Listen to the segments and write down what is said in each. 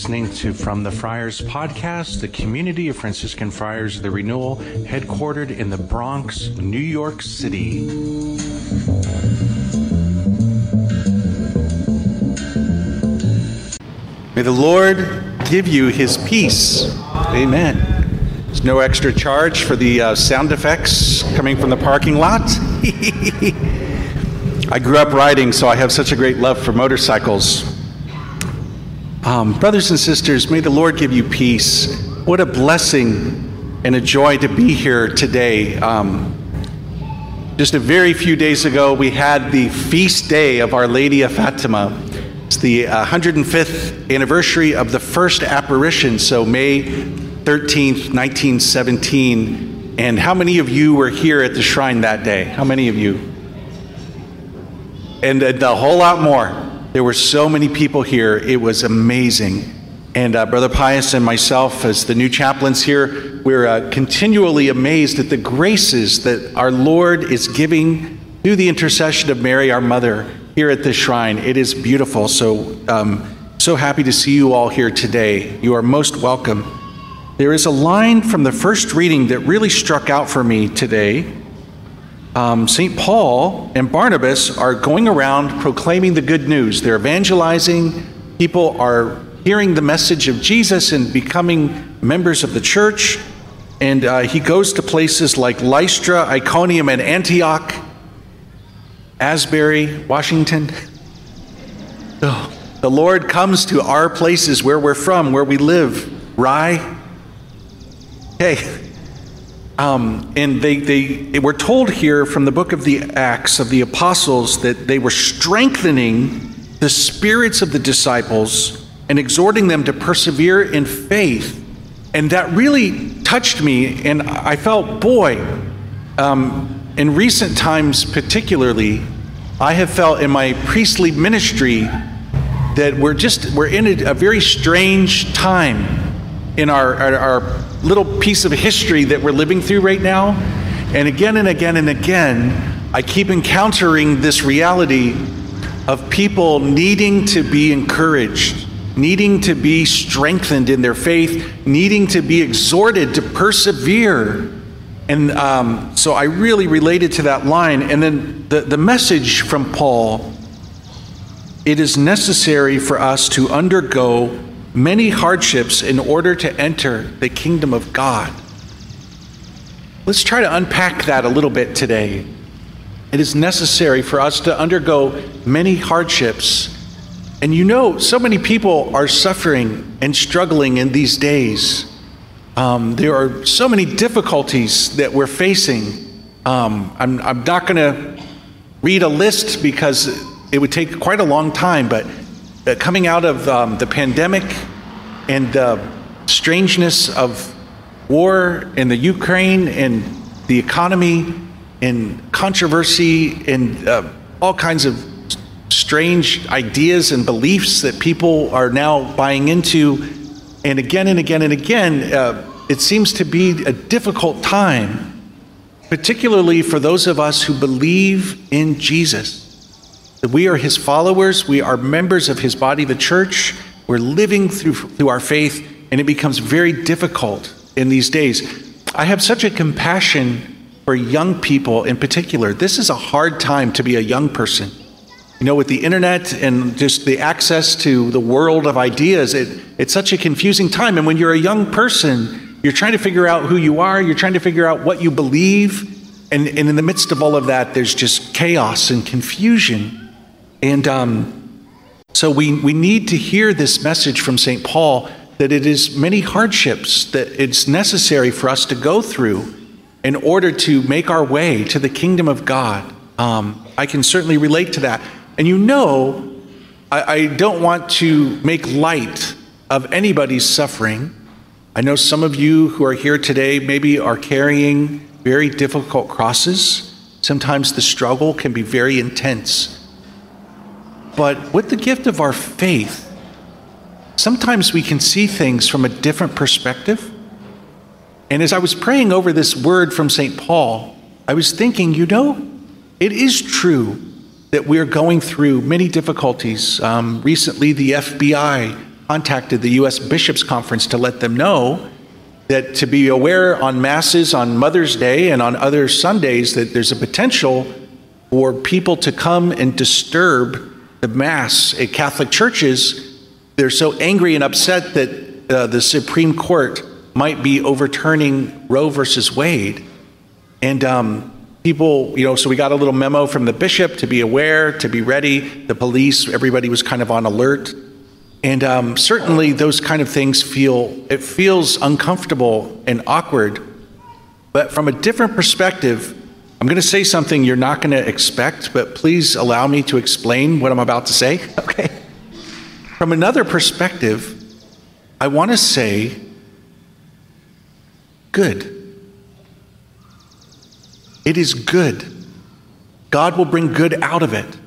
listening to From the Friars podcast, the community of Franciscan Friars of the Renewal, headquartered in the Bronx, New York City. May the Lord give you his peace. Amen. There's no extra charge for the uh, sound effects coming from the parking lot. I grew up riding, so I have such a great love for motorcycles. Um, brothers and sisters, may the Lord give you peace. What a blessing and a joy to be here today. Um, just a very few days ago, we had the feast day of Our Lady of Fatima. It's the 105th uh, anniversary of the first apparition, so May 13th, 1917. And how many of you were here at the shrine that day? How many of you? and a whole lot more. There were so many people here. It was amazing. And uh, Brother Pius and myself, as the new chaplains here, we're uh, continually amazed at the graces that our Lord is giving through the intercession of Mary, our mother, here at this shrine. It is beautiful. So, um, so happy to see you all here today. You are most welcome. There is a line from the first reading that really struck out for me today um, St. Paul and Barnabas are going around proclaiming the good news. They're evangelizing. People are hearing the message of Jesus and becoming members of the church. And uh, he goes to places like Lystra, Iconium, and Antioch, Asbury, Washington. Oh, the Lord comes to our places where we're from, where we live. Rye. Hey, um, and they, they were told here from the book of the Acts of the Apostles that they were strengthening the spirits of the disciples and exhorting them to persevere in faith. And that really touched me. And I felt, boy, um, in recent times particularly, I have felt in my priestly ministry that we're just we're in a, a very strange time in our, our, our little piece of history that we're living through right now. And again and again and again, I keep encountering this reality of people needing to be encouraged, needing to be strengthened in their faith, needing to be exhorted to persevere. And um, so I really related to that line. And then the, the message from Paul it is necessary for us to undergo many hardships in order to enter the kingdom of God. Let's try to unpack that a little bit today. It is necessary for us to undergo many hardships. And you know, so many people are suffering and struggling in these days. Um, there are so many difficulties that we're facing. Um, I'm, I'm not going to read a list because it would take quite a long time, but uh, coming out of um, the pandemic and the strangeness of war in the Ukraine and the economy and controversy and uh, all kinds of strange ideas and beliefs that people are now buying into. And again and again and again, uh, it seems to be a difficult time, particularly for those of us who believe in Jesus. We are his followers, we are members of his body, the church. We're living through, through our faith, and it becomes very difficult in these days. I have such a compassion for young people in particular. This is a hard time to be a young person. You know, with the internet and just the access to the world of ideas, it, it's such a confusing time. And when you're a young person, you're trying to figure out who you are, you're trying to figure out what you believe. And, and in the midst of all of that, there's just chaos and confusion. And um, so we, we need to hear this message from St. Paul that it is many hardships that it's necessary for us to go through in order to make our way to the kingdom of God. Um, I can certainly relate to that. And you know, I, I don't want to make light of anybody's suffering. I know some of you who are here today maybe are carrying very difficult crosses. Sometimes the struggle can be very intense. But with the gift of our faith, sometimes we can see things from a different perspective. And as I was praying over this word from St. Paul, I was thinking, you know, it is true that we're going through many difficulties. Um, recently, the FBI contacted the U.S. Bishops Conference to let them know that to be aware on masses on Mother's Day and on other Sundays that there's a potential for people to come and disturb the Mass at Catholic churches. They're so angry and upset that uh, the Supreme Court might be overturning Roe versus Wade. And um, people, you know, so we got a little memo from the bishop to be aware, to be ready. The police, everybody was kind of on alert. And um, certainly those kind of things feel, it feels uncomfortable and awkward. But from a different perspective, I'm going to say something you're not going to expect, but please allow me to explain what I'm about to say. Okay. From another perspective, I want to say good. It is good. God will bring good out of it.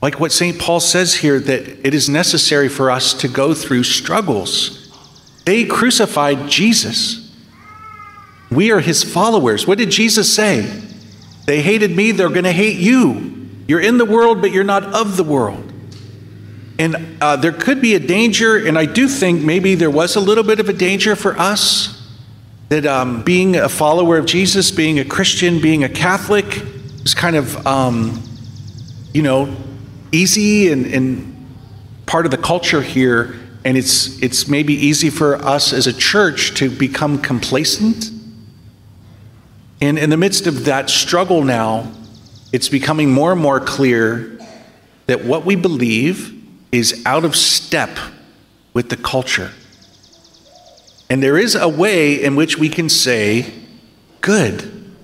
Like what St. Paul says here, that it is necessary for us to go through struggles. They crucified Jesus. We are his followers. What did Jesus say? They hated me, they're going to hate you. You're in the world, but you're not of the world. And uh, there could be a danger, and I do think maybe there was a little bit of a danger for us that um, being a follower of Jesus, being a Christian, being a Catholic is kind of, um, you know, easy and, and part of the culture here. And it's, it's maybe easy for us as a church to become complacent. And in the midst of that struggle now, it's becoming more and more clear that what we believe is out of step with the culture. And there is a way in which we can say, good.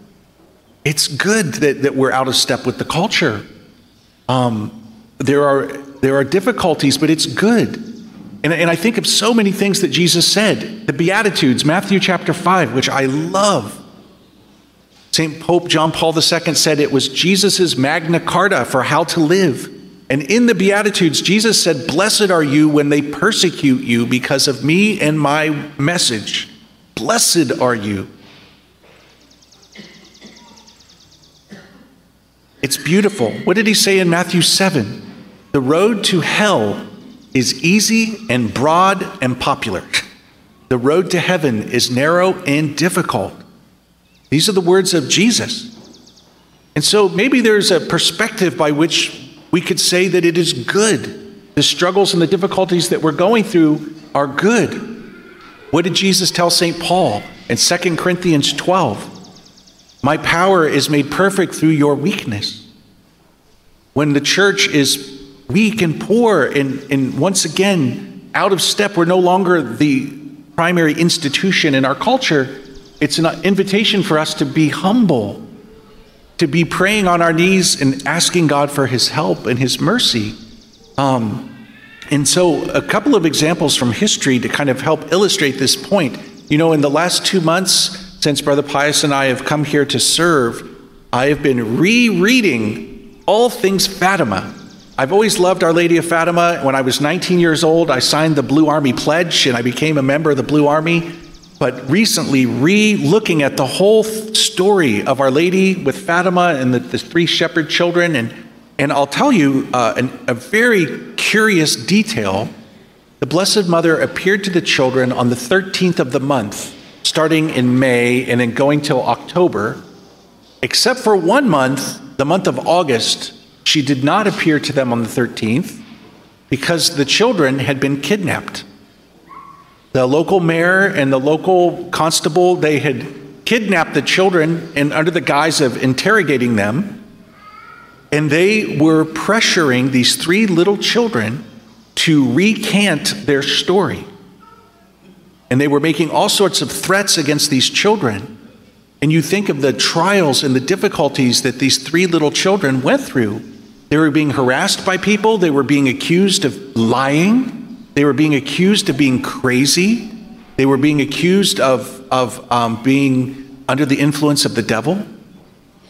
It's good that, that we're out of step with the culture. Um, there, are, there are difficulties, but it's good. And, and I think of so many things that Jesus said. The Beatitudes, Matthew chapter 5, which I love. St. Pope John Paul II said it was Jesus' Magna Carta for how to live. And in the Beatitudes, Jesus said, Blessed are you when they persecute you because of me and my message. Blessed are you. It's beautiful. What did he say in Matthew 7? The road to hell is easy and broad and popular. The road to heaven is narrow and difficult. These are the words of Jesus. And so maybe there's a perspective by which we could say that it is good. The struggles and the difficulties that we're going through are good. What did Jesus tell St. Paul in 2 Corinthians 12? My power is made perfect through your weakness. When the church is weak and poor and, and once again out of step, we're no longer the primary institution in our culture. It's an invitation for us to be humble to be praying on our knees and asking God for His help and His mercy. Um, and so, a couple of examples from history to kind of help illustrate this point. You know, in the last two months, since Brother Pius and I have come here to serve, I have been rereading all things Fatima. I've always loved Our Lady of Fatima. When I was 19 years old, I signed the Blue Army Pledge and I became a member of the Blue Army but recently re looking at the whole story of Our Lady with Fatima and the, the three shepherd children. And, and I'll tell you uh, an, a very curious detail. The Blessed Mother appeared to the children on the 13th of the month, starting in May and then going till October. Except for one month, the month of August, she did not appear to them on the 13th because the children had been kidnapped. The local mayor and the local constable, they had kidnapped the children and under the guise of interrogating them. And they were pressuring these three little children to recant their story. And they were making all sorts of threats against these children. And you think of the trials and the difficulties that these three little children went through. They were being harassed by people, they were being accused of lying, they were being accused of being crazy. They were being accused of, of um, being under the influence of the devil.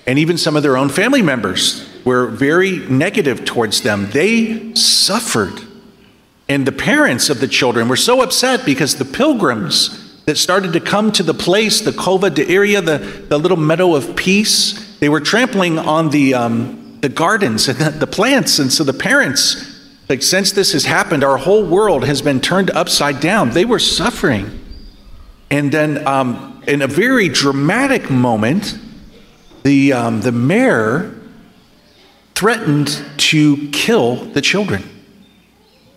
And even some of their own family members were very negative towards them. They suffered. And the parents of the children were so upset because the pilgrims that started to come to the place, the Cova da Iria, the, the little meadow of peace, they were trampling on the, um, the gardens and the, the plants. And so the parents Like, since this has happened, our whole world has been turned upside down. They were suffering. And then, um, in a very dramatic moment, the, um, the mayor threatened to kill the children.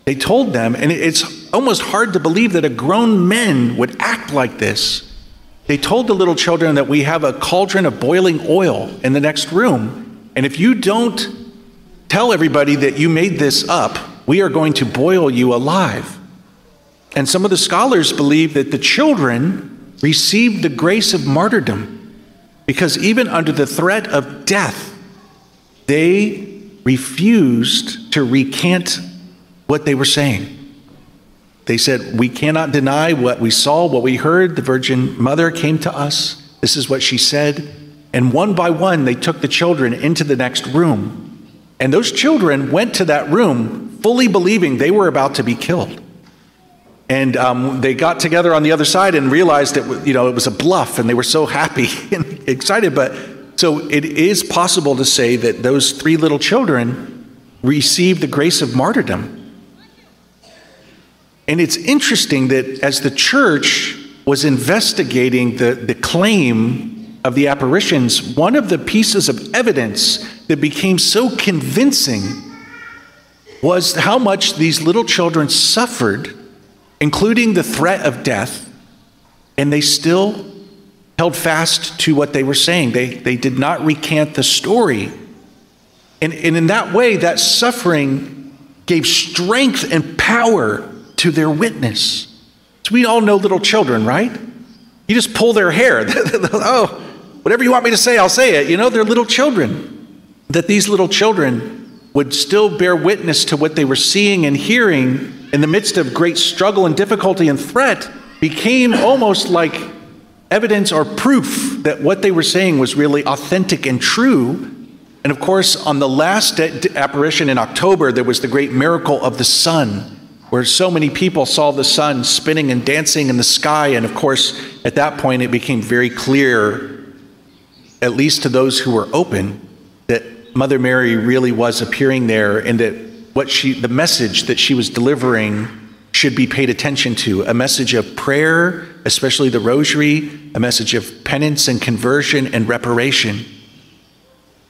They told them, and it's almost hard to believe that a grown man would act like this. They told the little children that we have a cauldron of boiling oil in the next room, and if you don't tell everybody that you made this up, we are going to boil you alive. And some of the scholars believe that the children received the grace of martyrdom because even under the threat of death, they refused to recant what they were saying. They said, We cannot deny what we saw, what we heard. The Virgin Mother came to us. This is what she said. And one by one, they took the children into the next room. And those children went to that room fully believing they were about to be killed. And um, they got together on the other side and realized that you know it was a bluff, and they were so happy and excited. But so it is possible to say that those three little children received the grace of martyrdom and it's interesting that as the church was investigating the, the claim of the apparitions, one of the pieces of evidence that became so convincing was how much these little children suffered, including the threat of death, and they still held fast to what they were saying. They, they did not recant the story. And, and in that way, that suffering gave strength and power to their witness. So we all know little children, right? You just pull their hair. oh, whatever you want me to say, I'll say it. You know, they're little children. That these little children would still bear witness to what they were seeing and hearing in the midst of great struggle and difficulty and threat became almost like evidence or proof that what they were saying was really authentic and true. And of course, on the last apparition in October, there was the great miracle of the sun where so many people saw the sun spinning and dancing in the sky. And of course, at that point, it became very clear, at least to those who were open, that Mother Mary really was appearing there and that what she, the message that she was delivering should be paid attention to a message of prayer, especially the rosary, a message of penance and conversion and reparation.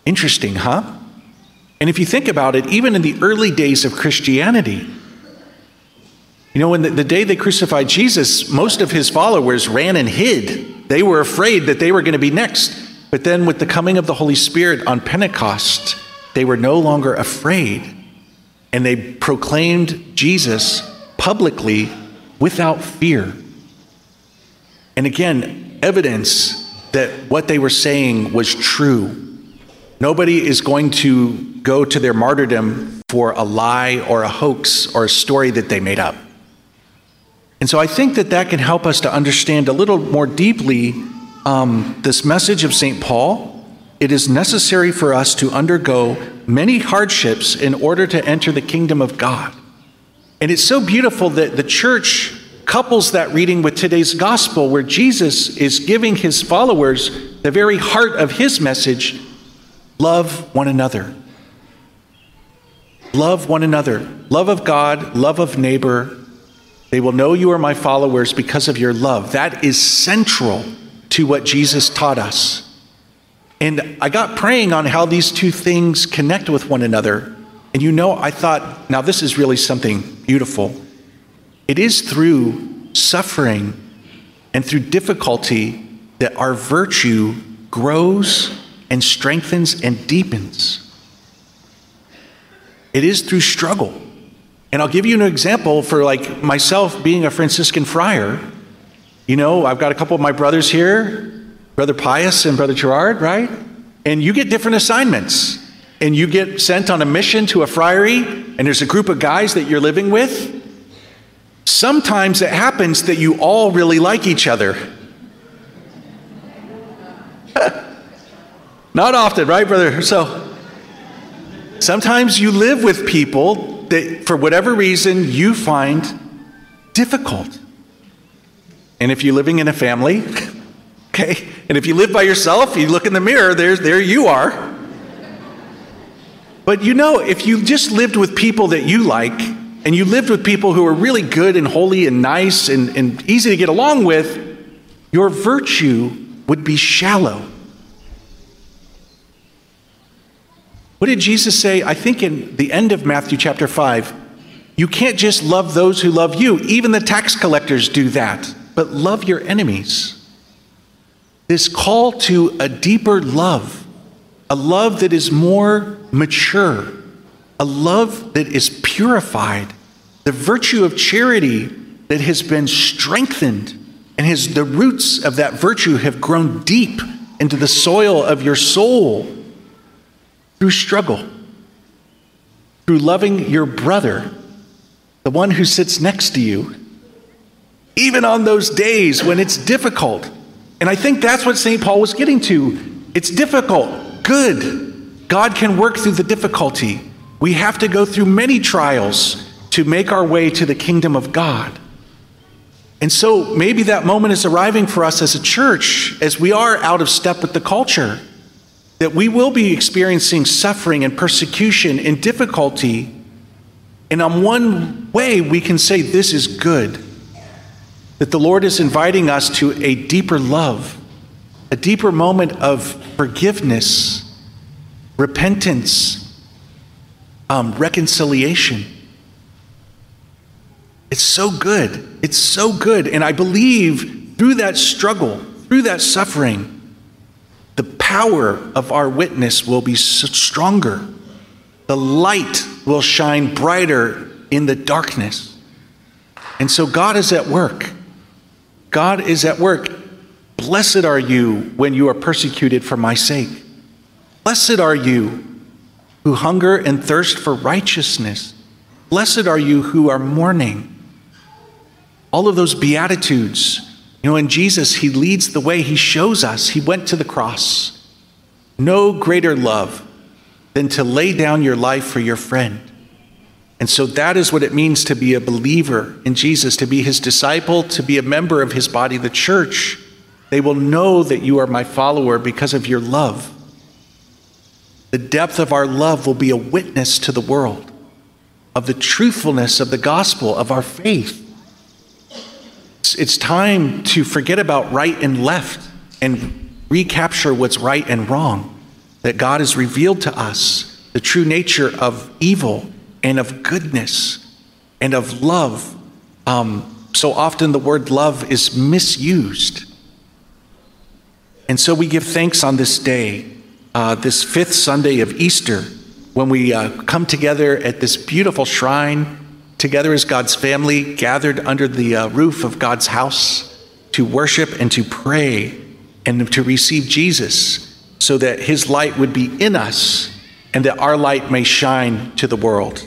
Interesting, huh? And if you think about it, even in the early days of Christianity, you know, when the, the, day they crucified Jesus, most of his followers ran and hid. They were afraid that they were going to be next. But then, with the coming of the Holy Spirit on Pentecost, they were no longer afraid. And they proclaimed Jesus publicly without fear. And again, evidence that what they were saying was true. Nobody is going to go to their martyrdom for a lie or a hoax or a story that they made up. And so I think that that can help us to understand a little more deeply um, this message of St. Paul. It is necessary for us to undergo many hardships in order to enter the kingdom of God. And it's so beautiful that the church couples that reading with today's gospel, where Jesus is giving his followers the very heart of his message love one another. Love one another. Love of God, love of neighbor, they will know you are my followers because of your love. That is central to what Jesus taught us. And I got praying on how these two things connect with one another. And you know, I thought, now this is really something beautiful. It is through suffering and through difficulty that our virtue grows and strengthens and deepens. It is through struggle. And I'll give you an example for like myself being a Franciscan friar. You know, I've got a couple of my brothers here, Brother Pius and Brother Gerard, right? And you get different assignments. And you get sent on a mission to a friary, and there's a group of guys that you're living with. Sometimes it happens that you all really like each other. Not often, right, brother? So sometimes you live with people that for whatever reason you find difficult. And if you're living in a family, okay, and if you live by yourself, you look in the mirror, there's, there you are. But you know, if you just lived with people that you like, and you lived with people who are really good and holy and nice and, and easy to get along with, your virtue would be shallow. What did Jesus say? I think in the end of Matthew chapter 5, you can't just love those who love you. Even the tax collectors do that. But love your enemies. This call to a deeper love, a love that is more mature, a love that is purified, the virtue of charity that has been strengthened, and has, the roots of that virtue have grown deep into the soil of your soul through struggle, through loving your brother, the one who sits next to you, even on those days when it's difficult. And I think that's what St. Paul was getting to. It's difficult, good. God can work through the difficulty. We have to go through many trials to make our way to the kingdom of God. And so maybe that moment is arriving for us as a church as we are out of step with the culture that we will be experiencing suffering and persecution and difficulty. And on one way, we can say this is good. That the Lord is inviting us to a deeper love, a deeper moment of forgiveness, repentance, um, reconciliation. It's so good. It's so good. And I believe through that struggle, through that suffering, the power of our witness will be stronger. The light will shine brighter in the darkness. And so God is at work. God is at work. Blessed are you when you are persecuted for my sake. Blessed are you who hunger and thirst for righteousness. Blessed are you who are mourning. All of those beatitudes you know, in Jesus, He leads the way. He shows us. He went to the cross. No greater love than to lay down your life for your friend. And so that is what it means to be a believer in Jesus, to be His disciple, to be a member of His body, the church. They will know that you are my follower because of your love. The depth of our love will be a witness to the world of the truthfulness of the gospel, of our faith. It's time to forget about right and left and recapture what's right and wrong. That God has revealed to us the true nature of evil and of goodness and of love. Um, so often the word love is misused. And so we give thanks on this day, uh, this fifth Sunday of Easter, when we uh, come together at this beautiful shrine together as God's family, gathered under the uh, roof of God's house to worship and to pray and to receive Jesus so that his light would be in us and that our light may shine to the world.